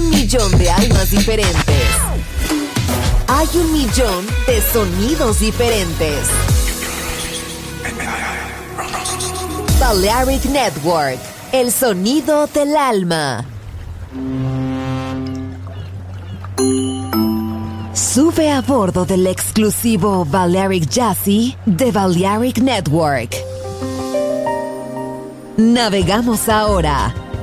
un millón de almas diferentes. Hay un millón de sonidos diferentes. Balearic Network, el sonido del alma. Sube a bordo del exclusivo Balearic Jazzy de Balearic Network. Navegamos ahora.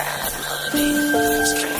sad melodies.